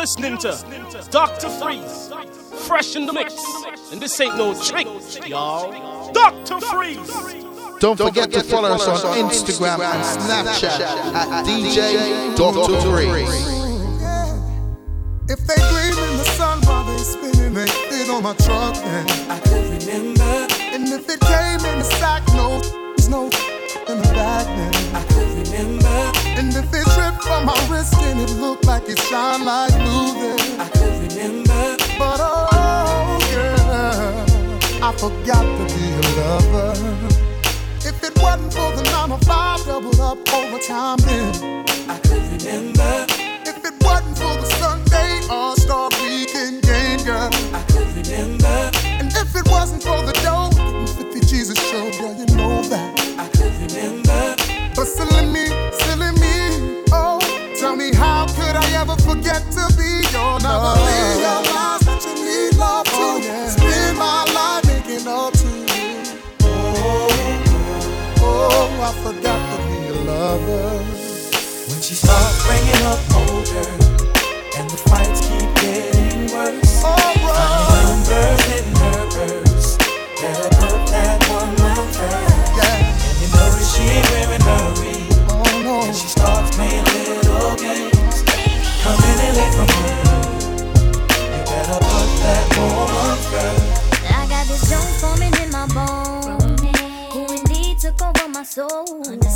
listening to Dr. Freeze, fresh in the mix. And this ain't no trick, y'all. Dr. Freeze. Don't forget to follow us on Instagram and Snapchat at DJ Dr. Freeze. If they gleam in the sun while they spinning, they fit on my truck, then I could remember. And if it came in a sack, no, no in the bag, then I could remember. And if it dripped from my wrist, then it looked like it shine like then I could remember. But oh, yeah, I forgot to be a lover. If it wasn't for the 9 to 5 doubled up overtime, then I could remember. If it wasn't for the Sunday All Star Weekend game, girl, I could remember. And if it wasn't for the dope, 50 Jesus show, girl, you forget to be your love? Never realize that you need love too. Oh, yeah. Spend my life making up to you. Oh, oh, I forgot to be a lover. When she starts bringing up older, and the fights keep getting worse. Oh, bro. Finding numbers soul.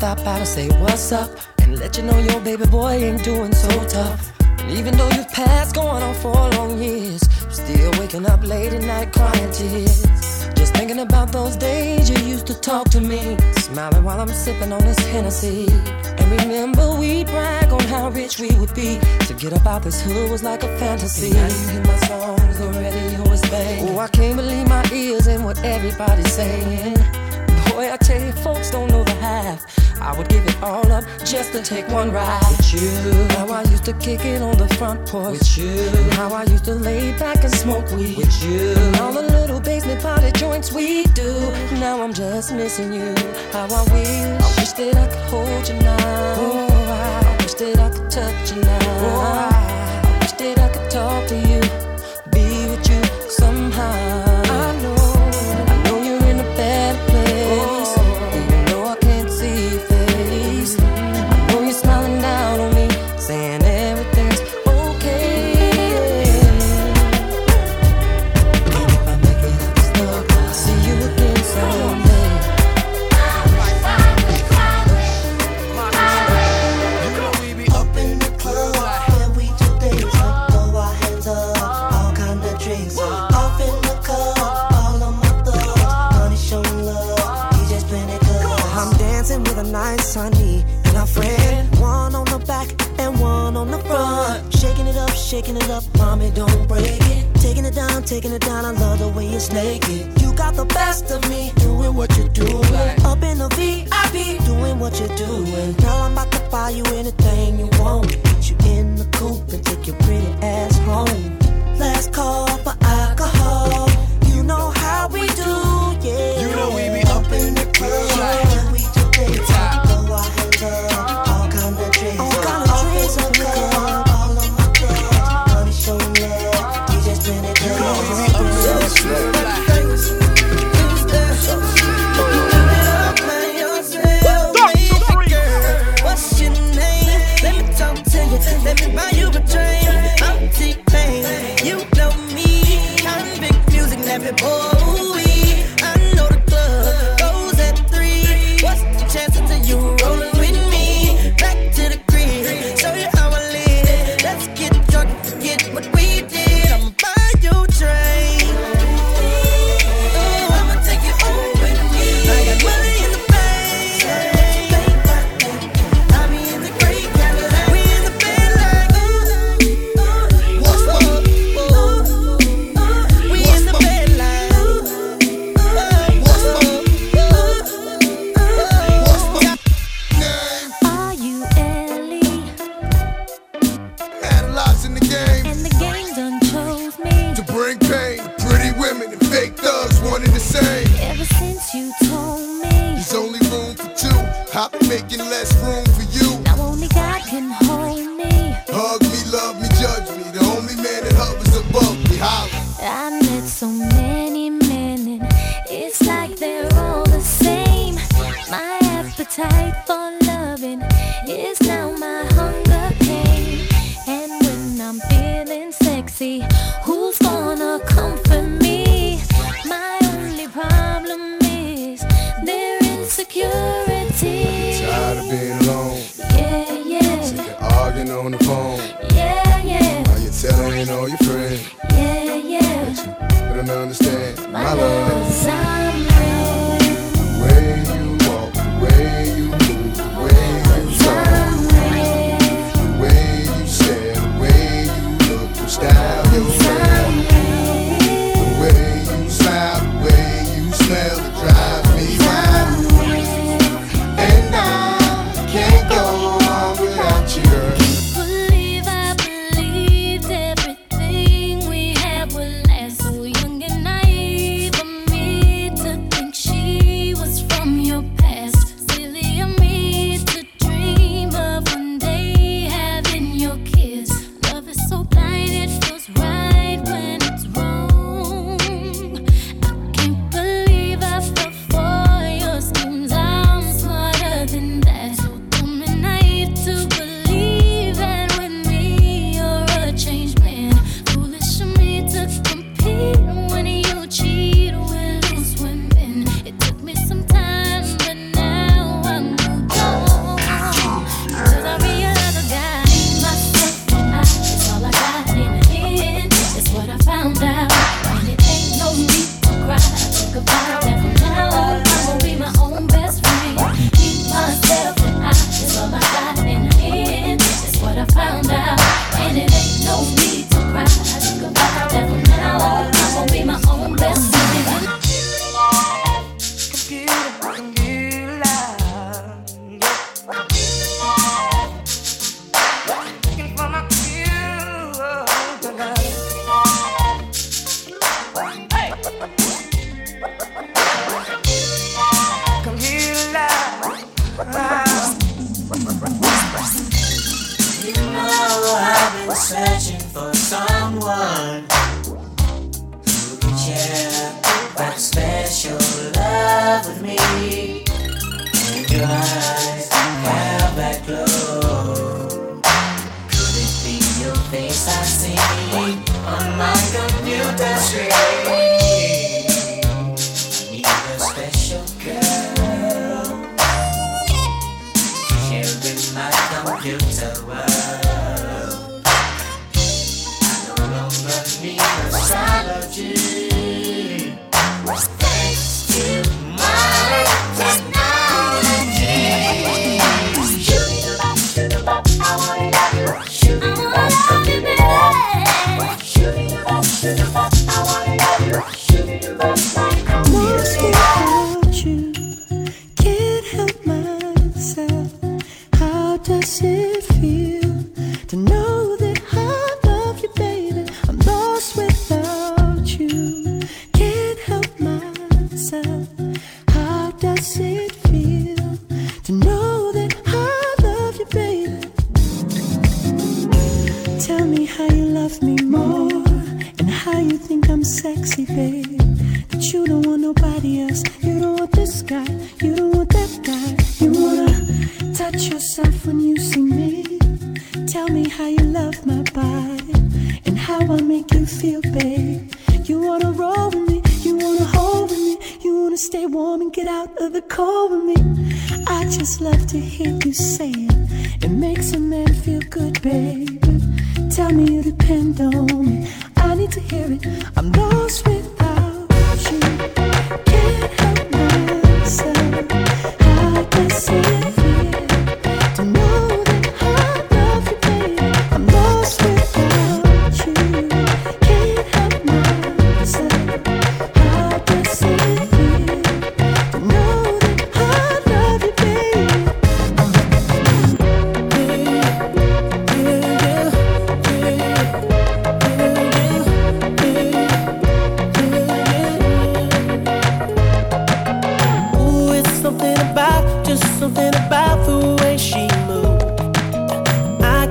Stop out and say what's up, and let you know your baby boy ain't doing so tough. And even though you've passed going on for long years, I'm still waking up late at night crying tears. Just thinking about those days you used to talk to me, smiling while I'm sipping on this Hennessy. And remember we'd brag on how rich we would be. To get up out this hood was like a fantasy. And Now you hear my songs, the radio is banging. Oh, I can't believe my ears and what everybody's saying. Boy, I tell you, folks don't know the half. I would give it all up just to take one ride with you. How I used to kick it on the front porch with you. How I used to lay back and smoke weed with you. And all the little basement party joints we do. Now I'm just missing you. How I wish, I wish that I could hold you now. Oh, I wish that I could touch you now. Oh, I wish that I could talk to you,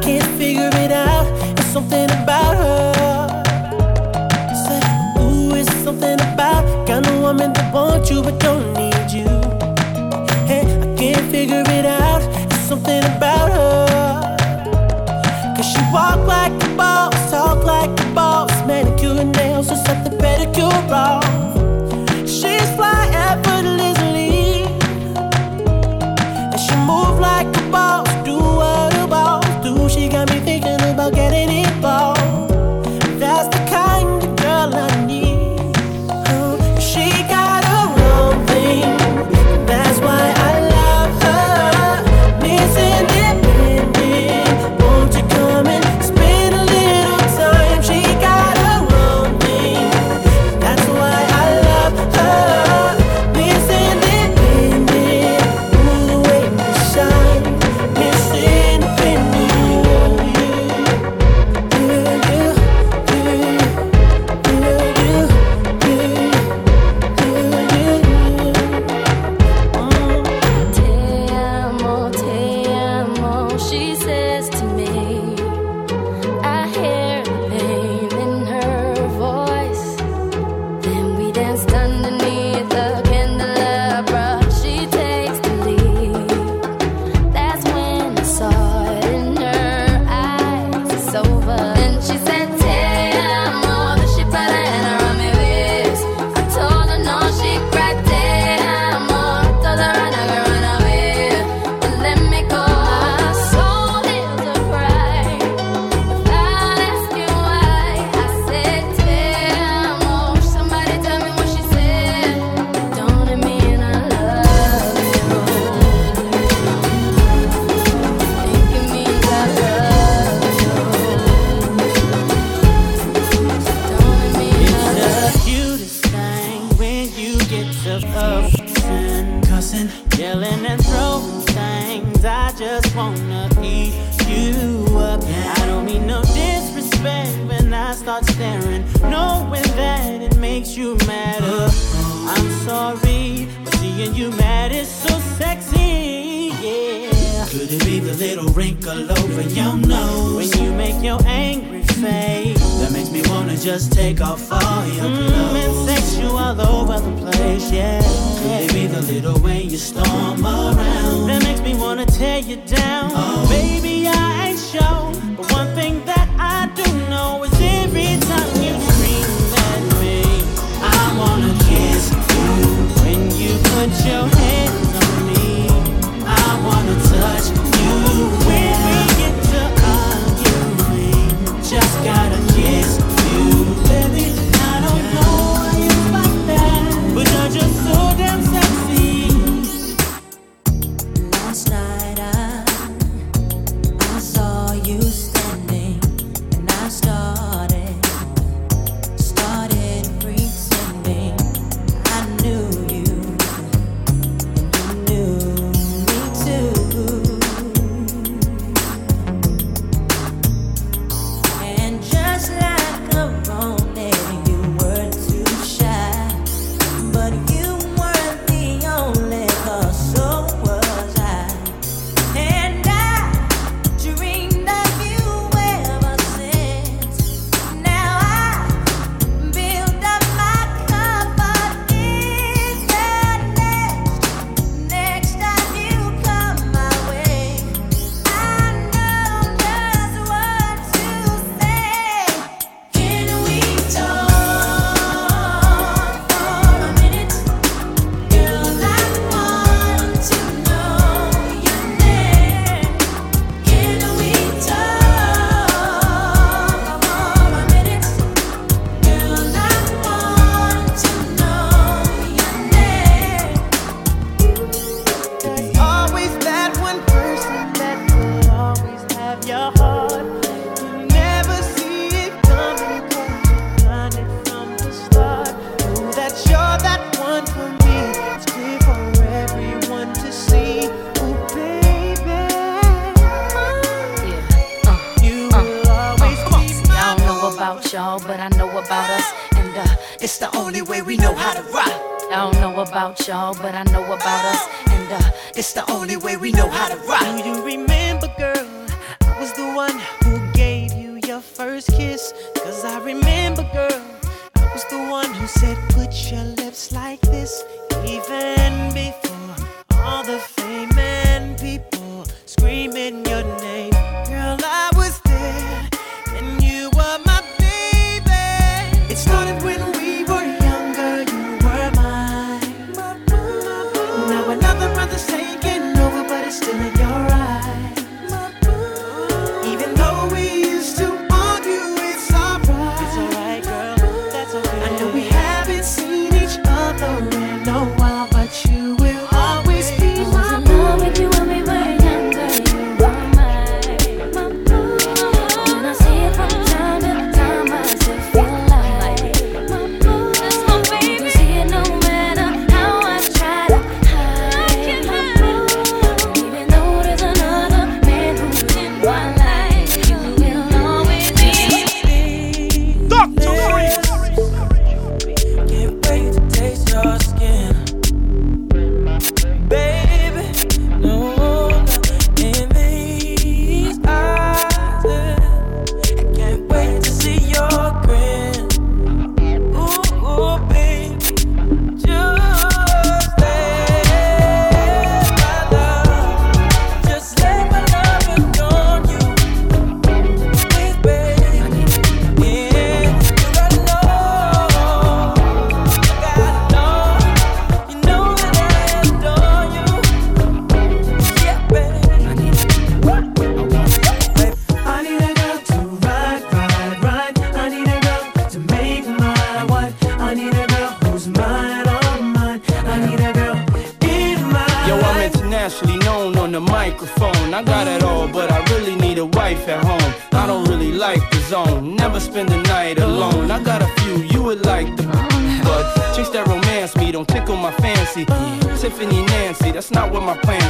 can't figure it out. It's something about her. It's ooh, it's something about Got of woman that wants you but don't need you. Hey, I can't figure it out. It's something about her. Cause she walk like a boss, talk like a boss, manicure and nails, just like the pedicure wrong.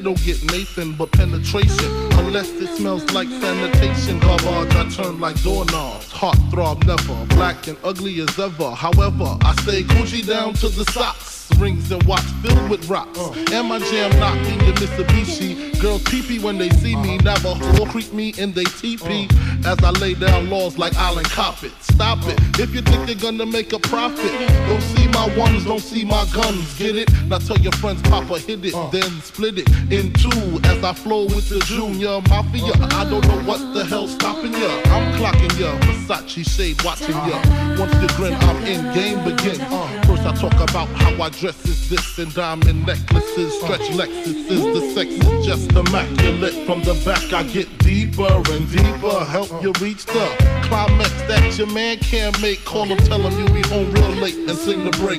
they don't get Nathan but penetration. Unless it smells like sanitation. Garbage, I turn like doorknobs. Heart throb never, black and ugly as ever. However, I stay Gucci down to the socks. Rings and watch filled with rocks. Uh. And my jam knocking the Mitsubishi. Girls pee when they see me. Uh-huh. Never will creep me in they teepee. Uh. As I lay down laws like Island Coppet. Stop it. If you think you're gonna make a profit, don't see my ones, don't see my guns. Get it? Now tell your friends Papa hit it, uh. then split it in two. As I flow with the Junior Mafia. Uh. I don't know what the hell's stopping ya. I'm clocking ya. Versace shade watching ya. Uh. Once you grin, I'm in. Game begin. First I talk about how I dress is this and diamond necklaces. Stretch Lexus is the sex is just immaculate. From the back I get deeper and deeper. Help you reach the climax that your man can't make. Call him, tell him you'll be home real late and sing the break. Uh.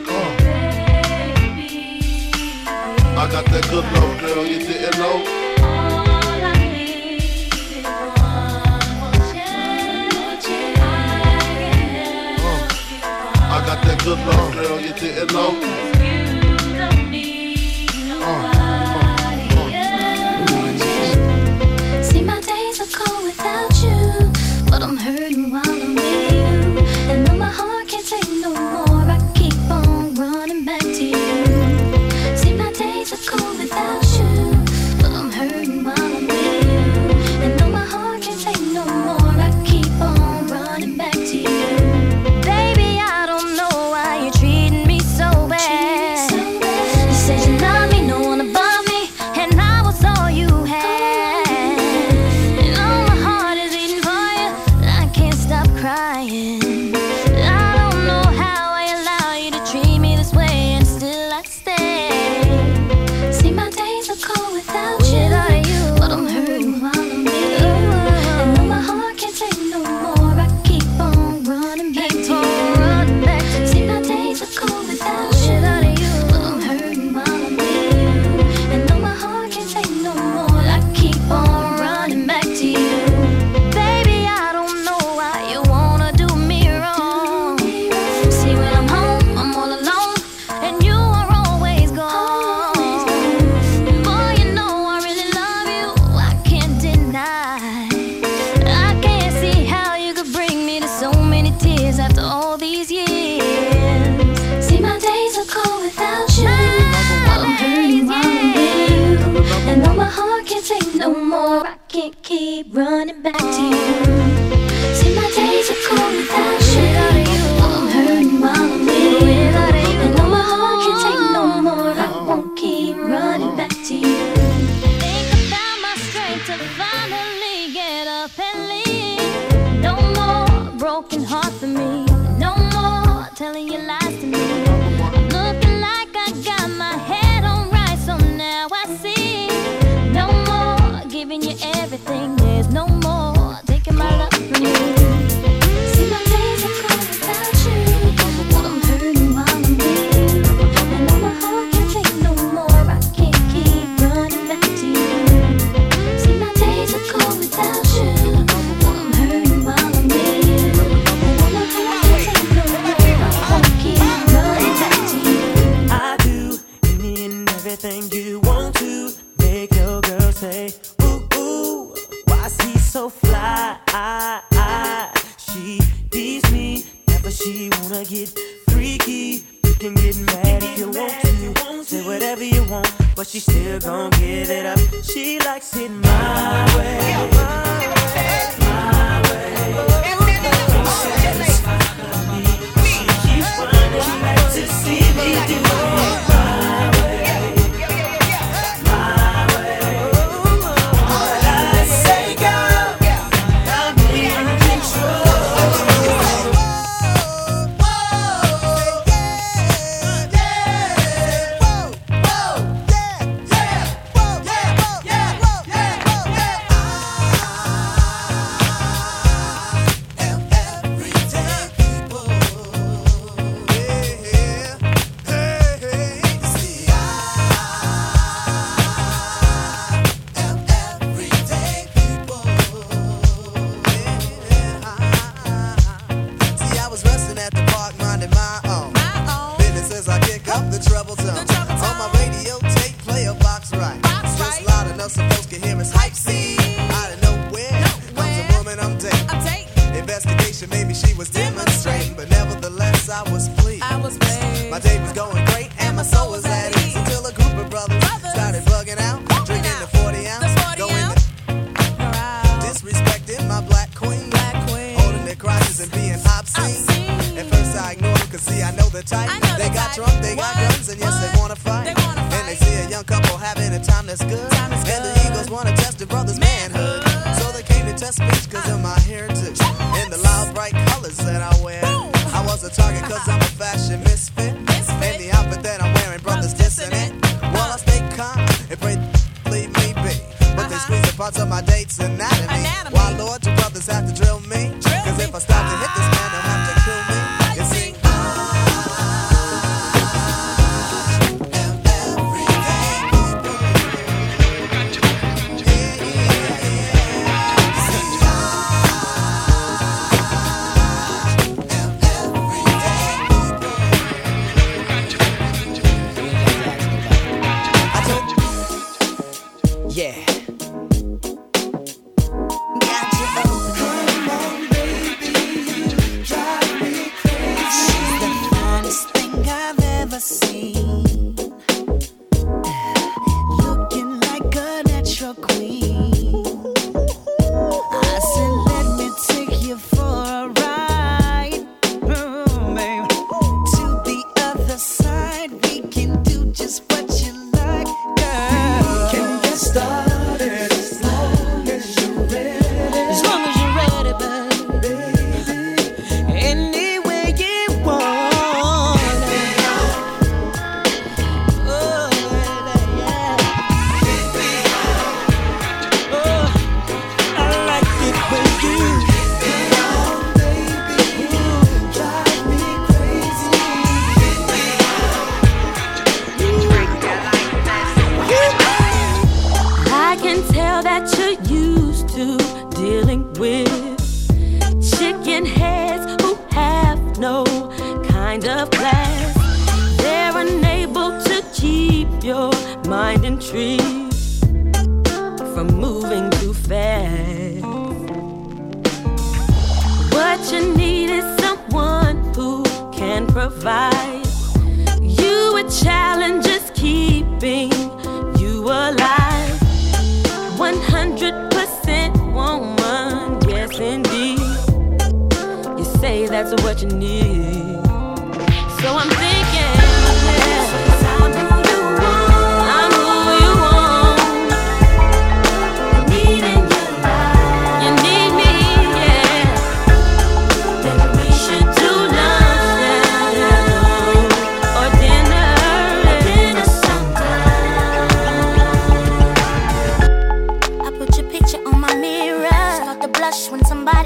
I got that good love, girl, you didn't know. All I got that good love, girl, you didn't know. See, my days are cold without you, but I'm hurting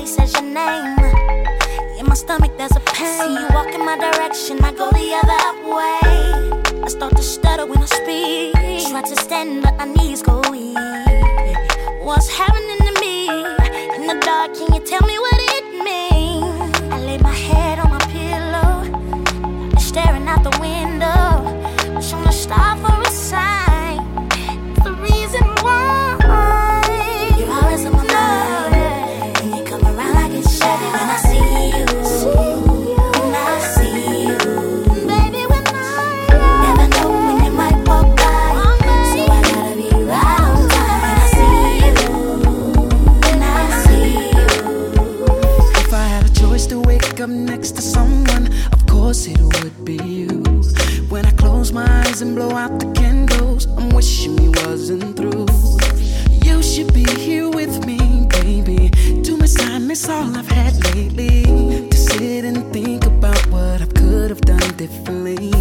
says your name. In my stomach, there's a pain. See you walk in my direction, I go the other way. I start to stutter when I speak. Try to stand, but my knees go weak. What's happening to me? In the dark, can you tell me what it means? I lay my head on my pillow, staring out the window. differently.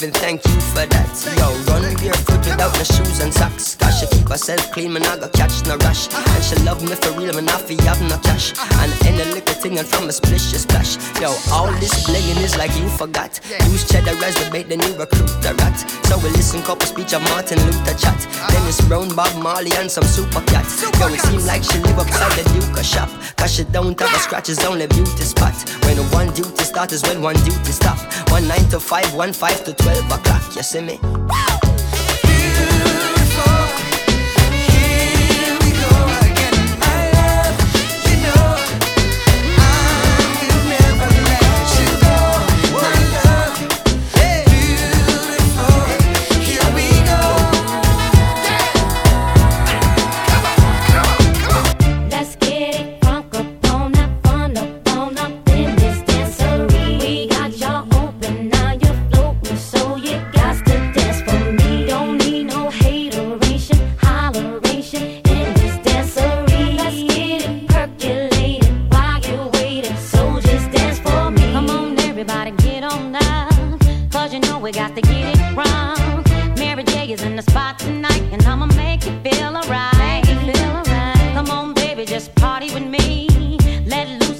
and thank you for that. Yo, run barefoot without no shoes and socks. Cause she keep herself clean, man, I got catch no rush. And she love me for real, man, I feel have no cash. And any little thing and from a splish, to splash. Yo, all this blinging is like you forgot. Use cheddar as the bait, then you recruit the rat. So we listen, couple speech of Martin Luther chat. Then it's Brown, Bob Marley, and some super cats. Yo, it seem like she live upside the Duke shop. Cause she don't have a scratch, only beauty spot is when one duty stop. One nine to five, one five to twelve o'clock. You see me?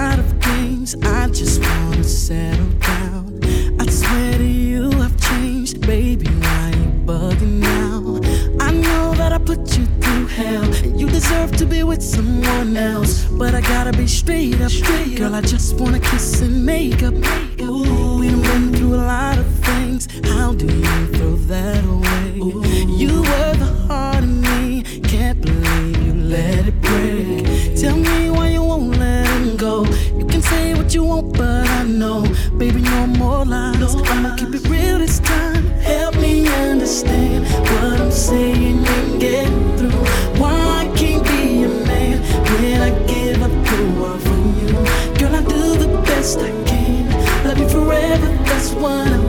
side of things, I just wanna settle down. I swear to you, I've changed, baby. Why you bugging now? I know that I put you through hell, and you deserve to be with someone else. But I gotta be straight up, straight girl. I just wanna kiss and make up. Ooh, We've been through a lot of things. How do you throw that away? Ooh. You were the heart of me. Can't believe you let it break. Tell me no more lines. No I'ma keep it real this time. Help me understand what I'm saying and get through. Why I can't be a man when I give up the world for you? Girl, I do the best I can. Love you forever, that's what I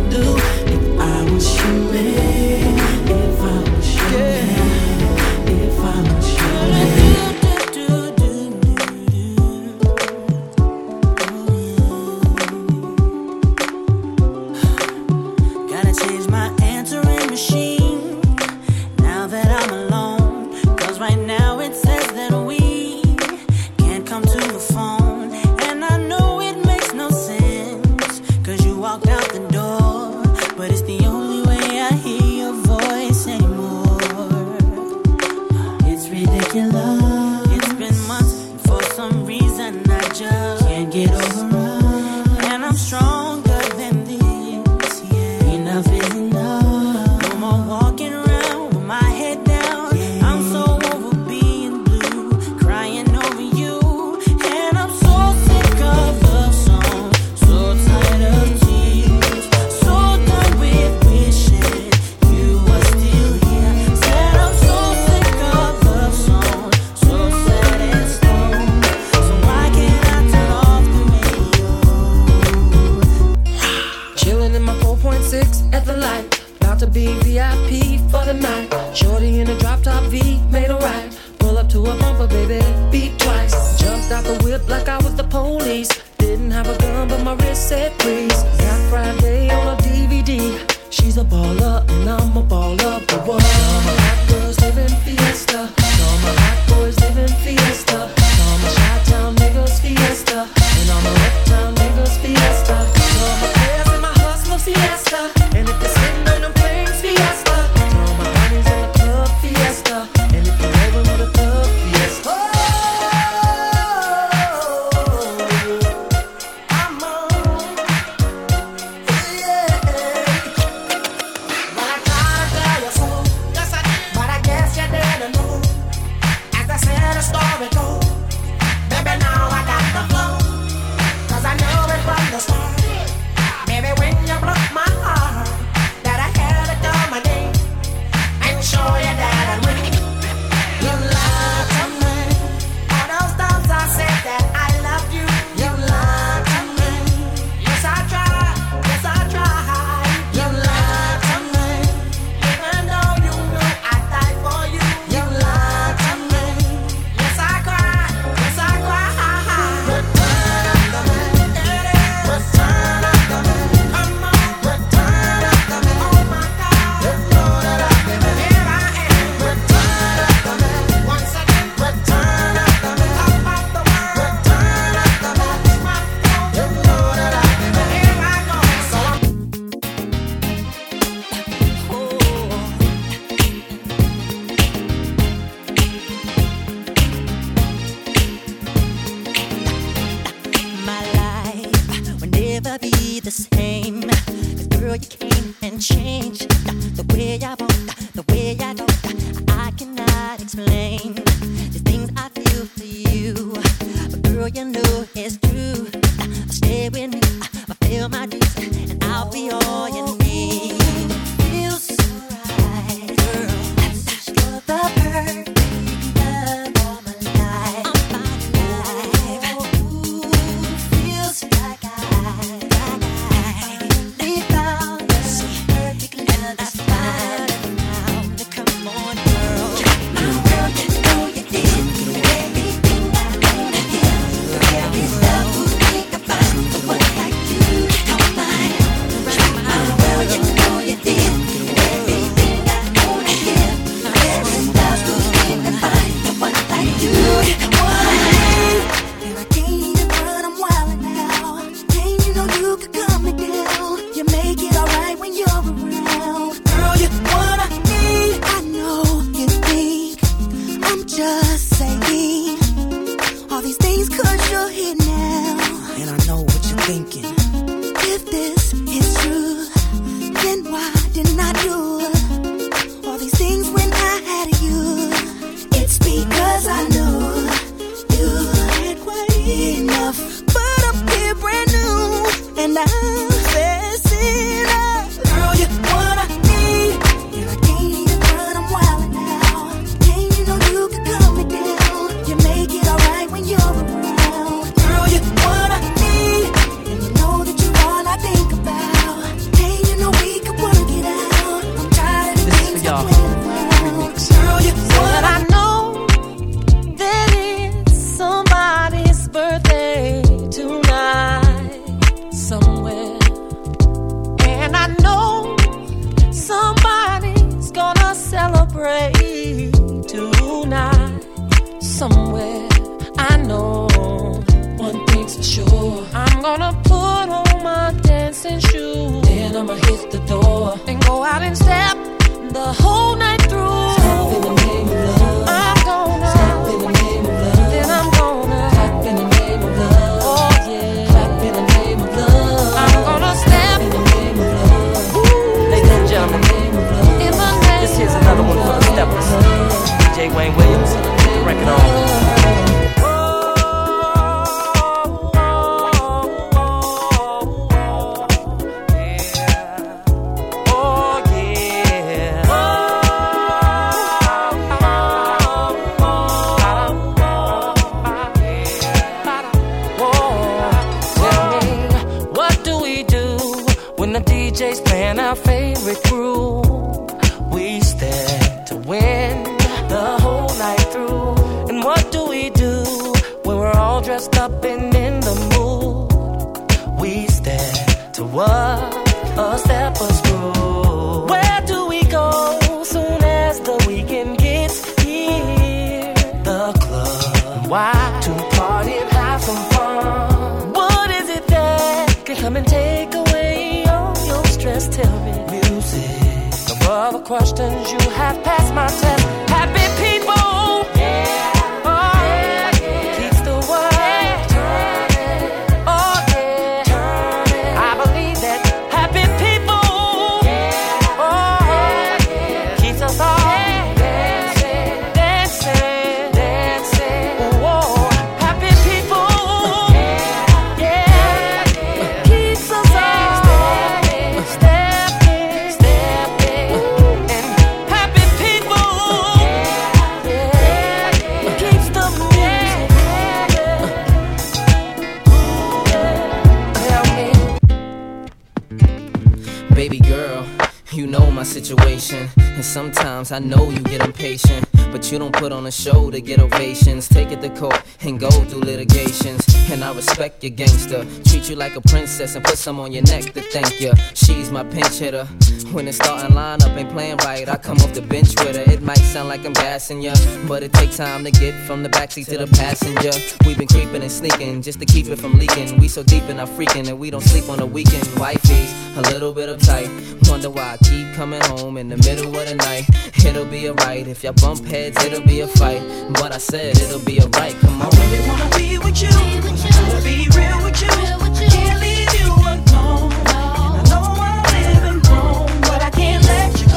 dressed up and in the mood. We stare to what? Sometimes I know you get impatient, but you don't put on a show to get ovations. Take it to court and go through litigations. And I respect your gangster. Treat you like a princess and put some on your neck to thank you. She's my pinch hitter. When the starting lineup ain't playing right, I come off the bench with her. It might sound like I'm gassing ya, but it takes time to get from the backseat to the passenger. We've been creeping and sneaking just to keep it from leaking. We so deep in our freaking that we don't sleep on the weekend. Wifey's a little bit uptight. Wonder why I keep coming home in the middle of the night. It'll be alright if y'all bump heads, it'll be a fight. But I said it'll be alright. Come on. I really wanna be with you. Wanna be real with you. Can't leave you alone.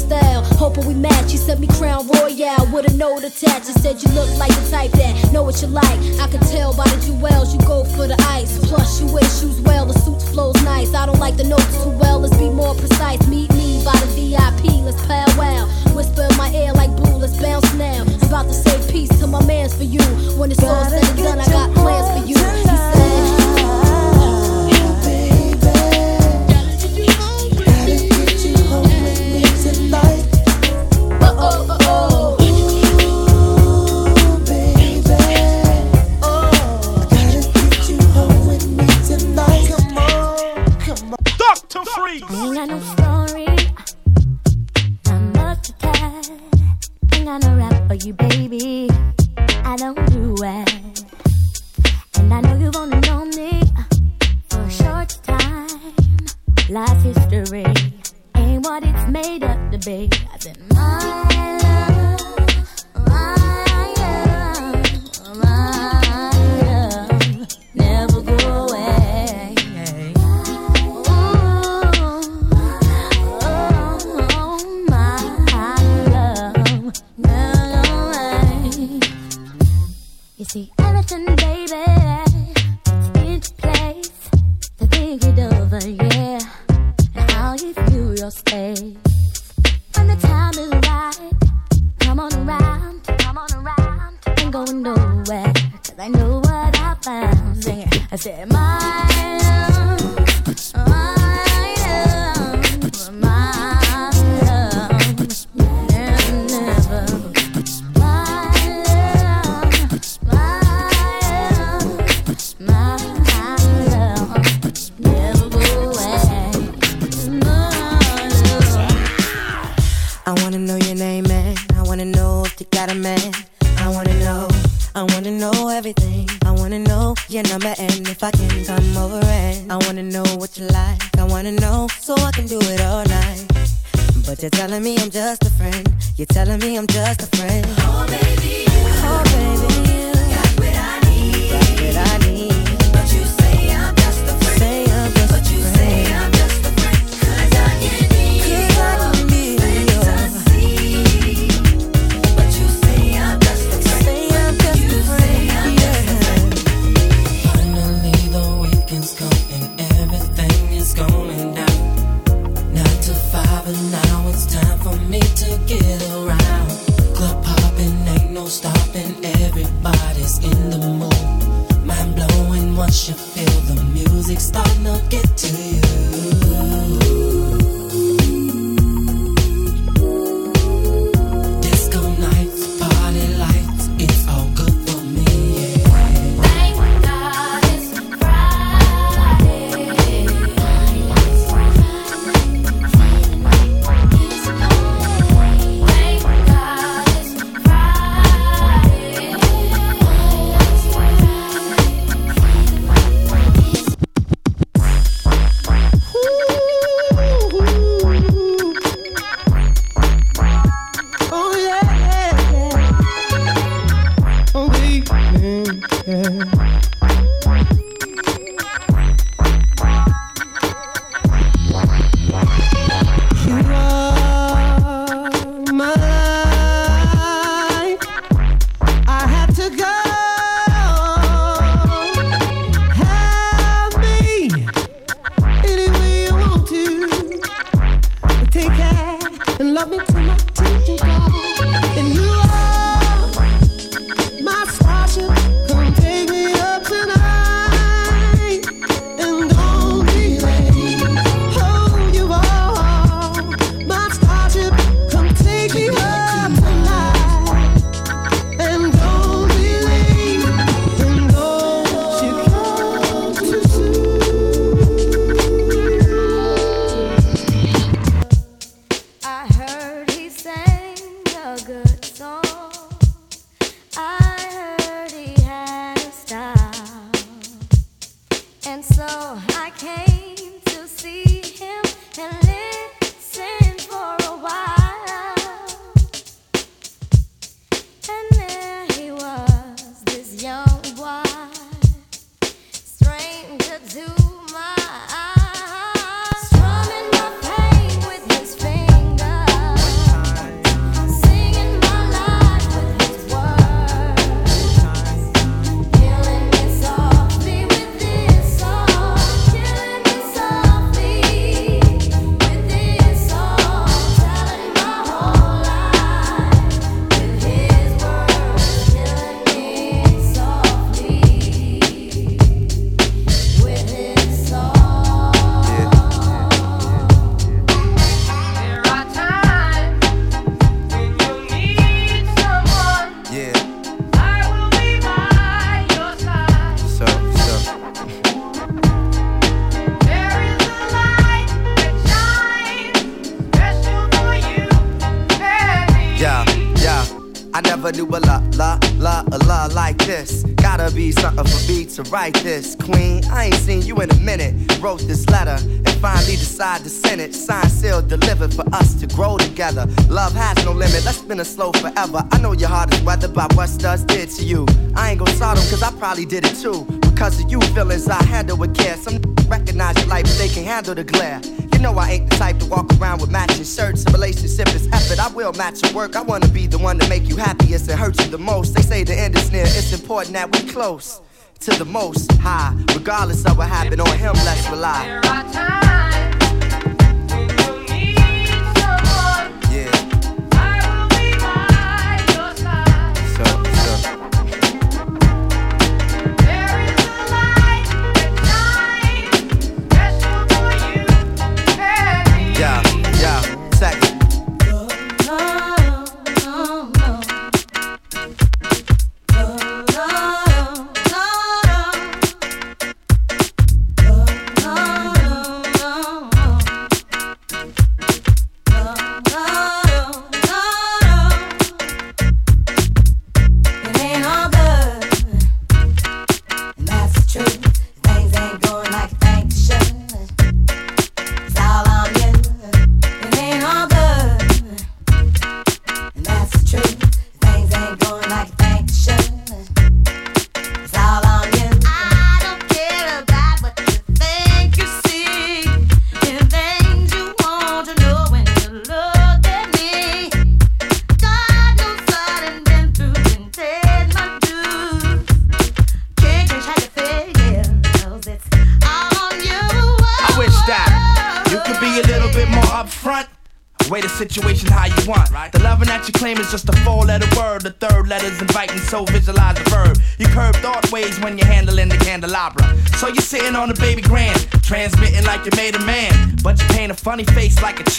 style. Hoping we match. You sent me Crown Royal with a note attached. You said you look like the type that know what you like. I can tell by the jewels you go for the ice. Plus you wear shoes well, the suit flows nice. I don't like the notes too well. Let's be more precise. Meet me by the VIP. Let's powwow. Whisper in my ear like blue. Let's bounce now. I'm about to say peace to my man's for you. When it's all said and done, I got plans for you. got no story. Not much to tell. Ain't got no rap for you, baby. I don't do it. And I know you've only know me for a short time. Life's history ain't what it's made up to be. I've been my see everything. I know your heart is weathered by what studs did to you. I ain't gon' saw them cause I probably did it too. Because of you, feelings I handle with care. Some recognize your life, but they can handle the glare. You know I ain't the type to walk around with matching shirts. A relationship is effort. I will match your work. I wanna be the one to make you happiest and hurt you the most. They say the end is near. It's important that we close to the most high, regardless of what happened on him. Let's rely.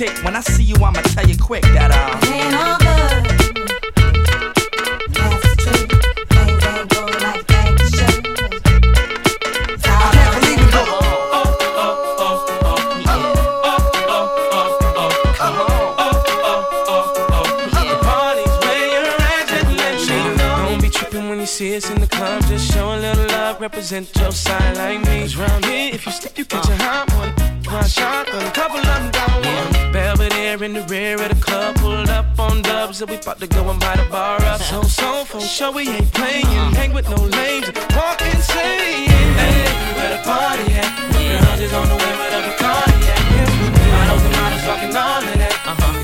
chick. When I see you, I'ma tell you quick that uh. Ain't all good. That's like. I can't believe Oh oh oh oh. Oh oh oh oh. Oh oh oh oh be tripping when you see us in the club. Just show little love, represent your side like me. Cause round here, if you slip, you catch a hot one. One shot, a couple of in the rear of the club, pulled up on dubs, and we about to go and buy the bar up. So, so, for sure we ain't playing, hang with no lames, walk insane. Hey, where the party at? The yeah. is on the way, where the Bacardi at? Yeah. Models and models rocking all of that. Uh-huh.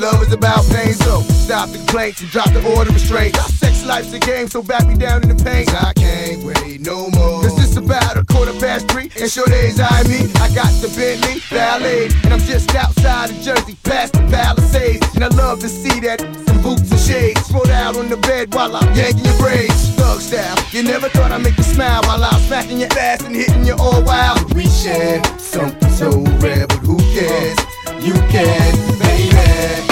love is about pain, so stop the complaints and drop the order of straight. Sex life's a game, so back me down in the pain. I can't wait no more. Cause it's about a quarter past three, and sure days I me. I got the Bentley Ballet, and I'm just outside of Jersey, past the Palisades. And I love to see that some boots and shades Rolled out on the bed while I'm yanking your braids. Thug style, you never thought I'd make you smile while I'm smacking your ass and hitting you all wild. We share something so rare, but who cares? You can, baby.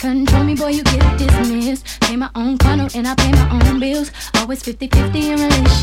Control me, boy, you get dismissed. Pay my own condo and I pay my own bills. Always 50 50 in relation.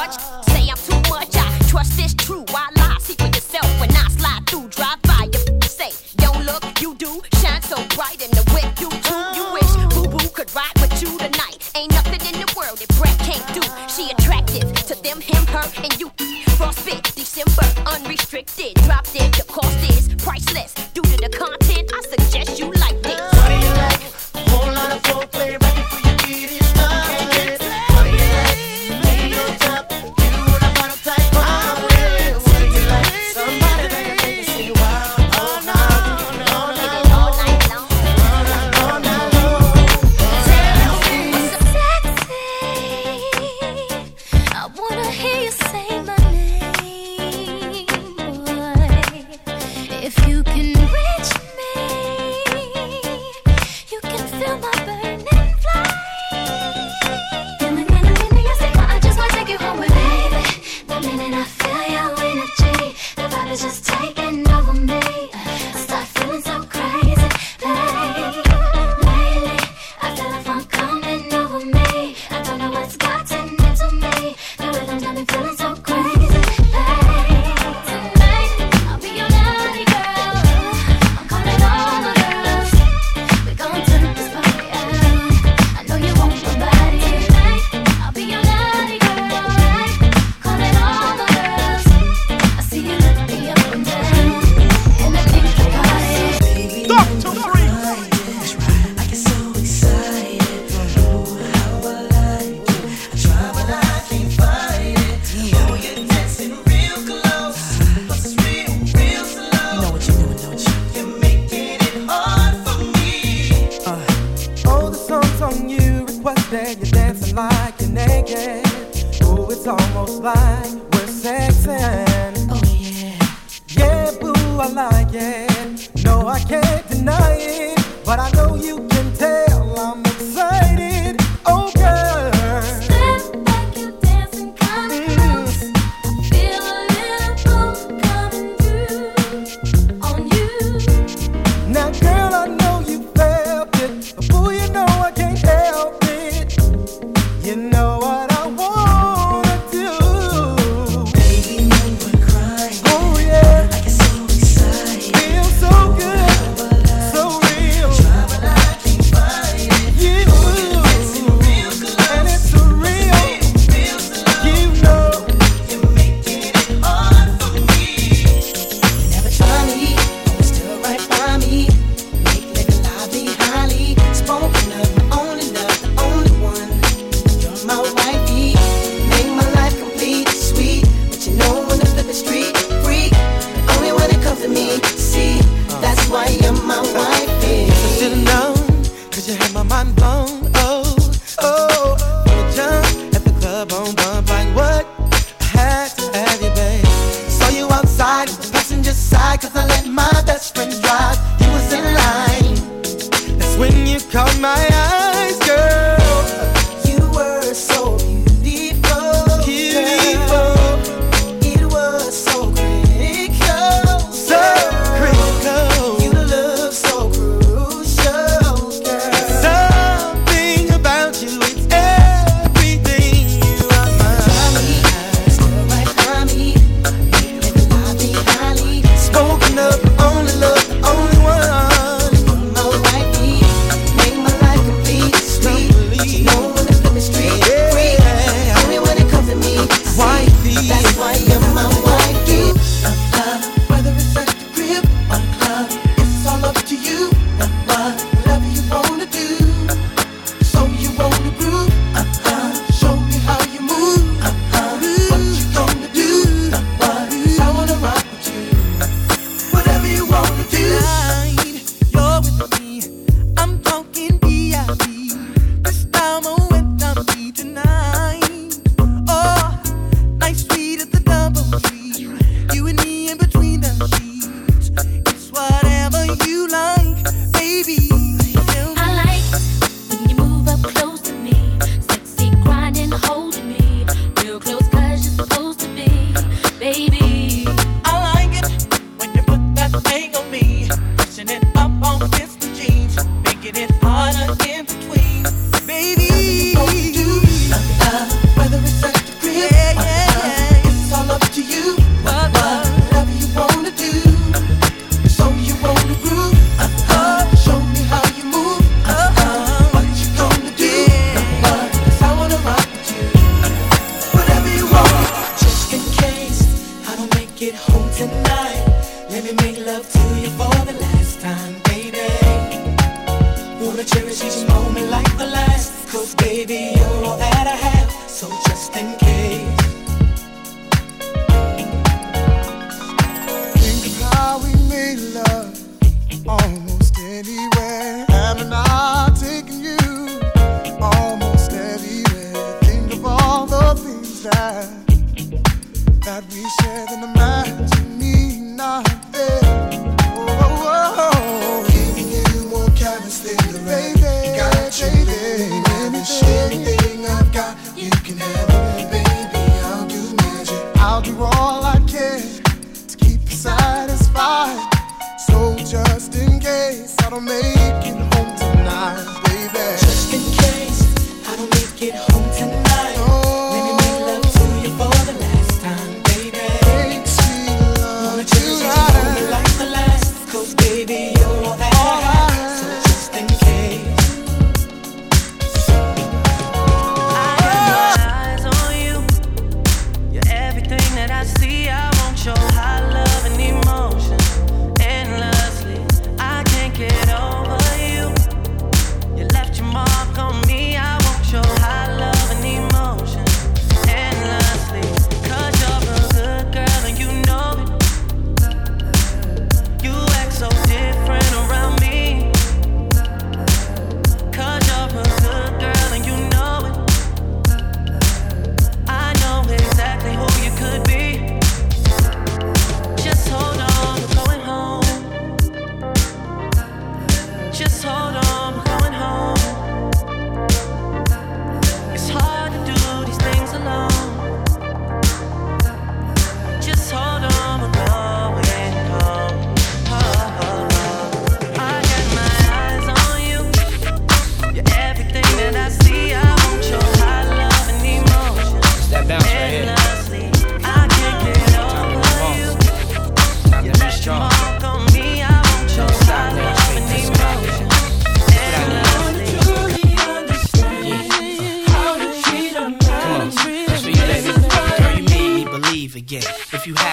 Touched.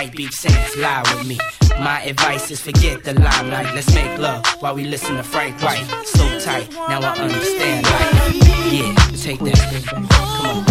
White beach saints lie with me. My advice is forget the limelight. Let's make love while we listen to Frank White. So tight, now I understand life. Yeah, take that. Come on.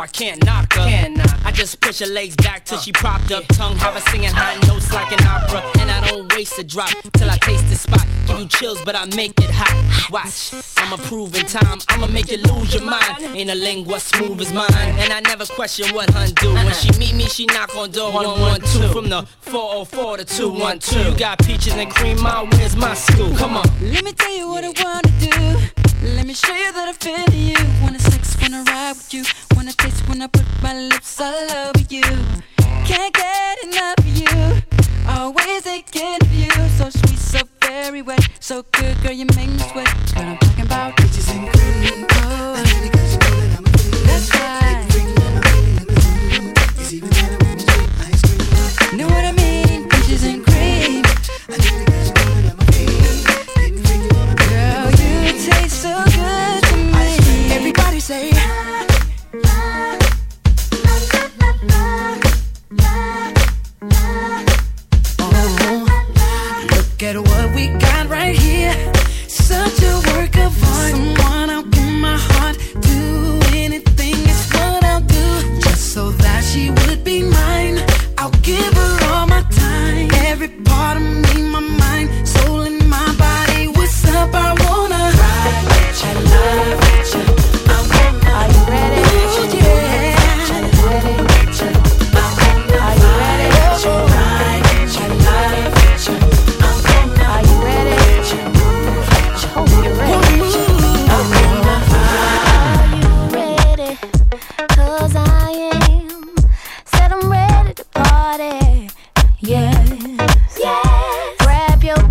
I can't knock her. Cannot. I just push her legs back till uh, she propped up. Yeah. Tongue have her singing high notes like an opera. And I don't waste a drop till I taste the spot. Give you chills, but I make it hot. Watch, I'm a proven time. I'ma make you lose your mind. Ain't a lingua smooth as mine. And I never question what hun do. When she meet me, she knock on door 112. From the 404 to 212. You got peaches and cream, my where's my school? Come on. Let me tell you what I wanna do. Let me show you that I feel you. Wanna sex, wanna ride with you. Wanna taste when I put my lips all over you. Can't get enough of you. Always thinking of you. So sweet, so very wet. So good, girl, you make me sweat. What I'm talking about. Bitches and cream. say. Uh-huh. Look at what we got right here. Such a work of art. Someone I'll give my heart to. Anything is what I'll do. Just so that she would be mine. I'll give her all my time. Every part of me, my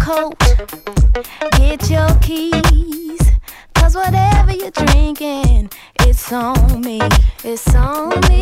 coat, get your keys. Cause whatever you're drinking, it's on me, it's on me.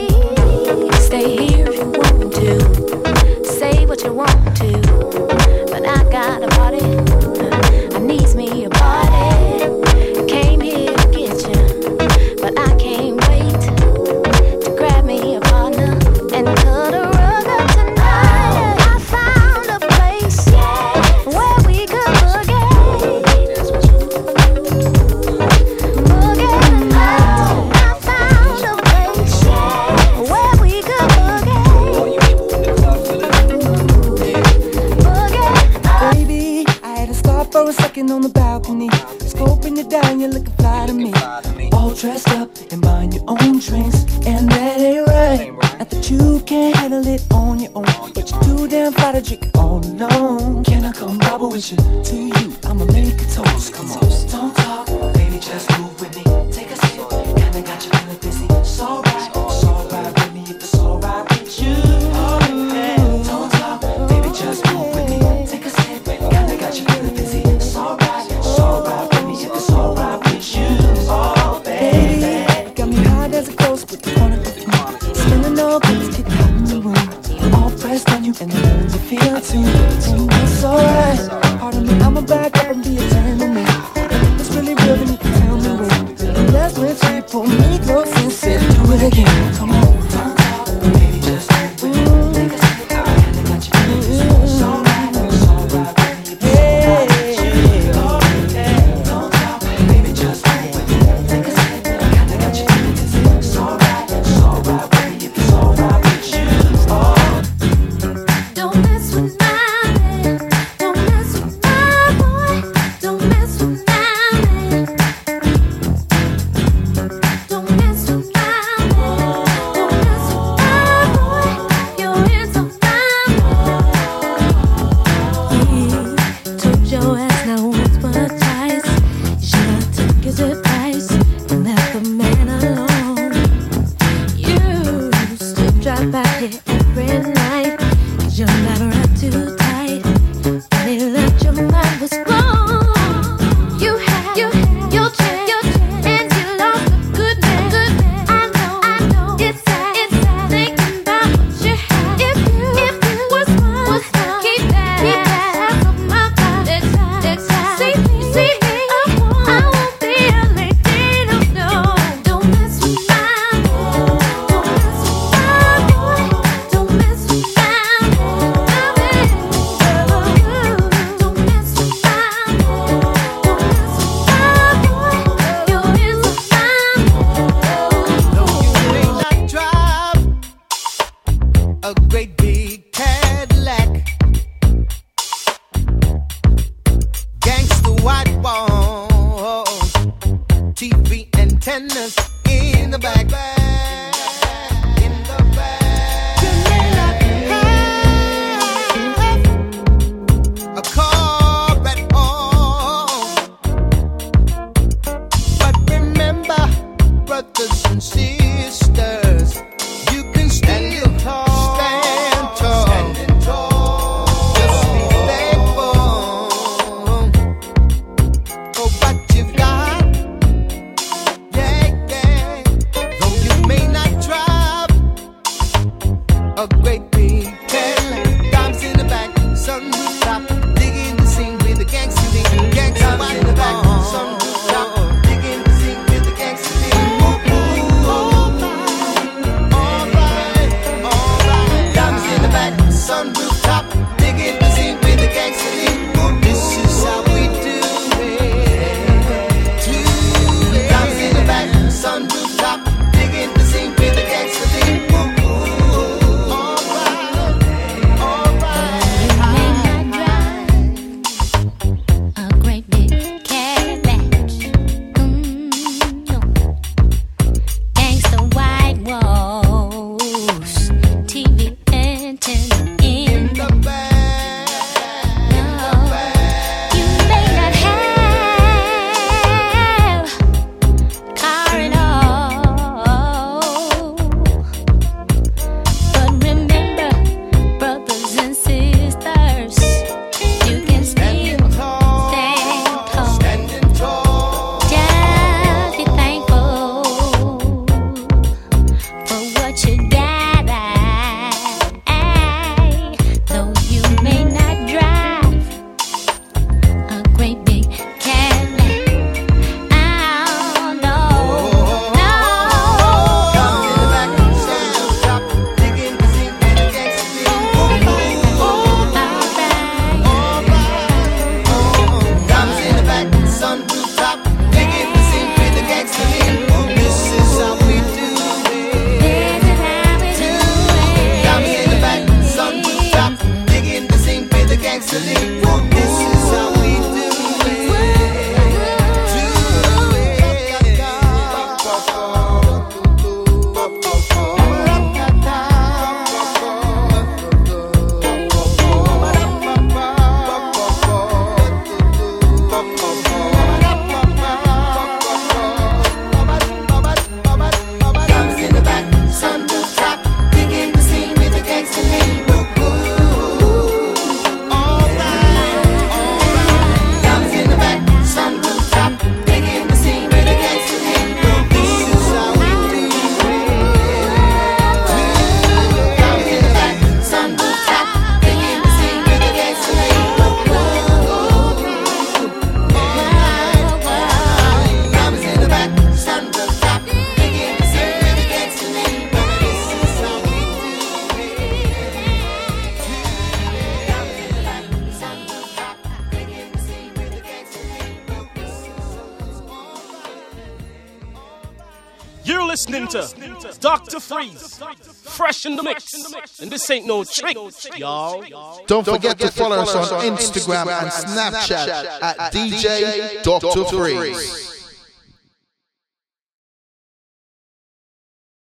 Dr. Freeze, fresh in the mix. And this ain't no trick, y'all. Don't forget to follow us on Instagram and Snapchat at DJ Dr. Freeze.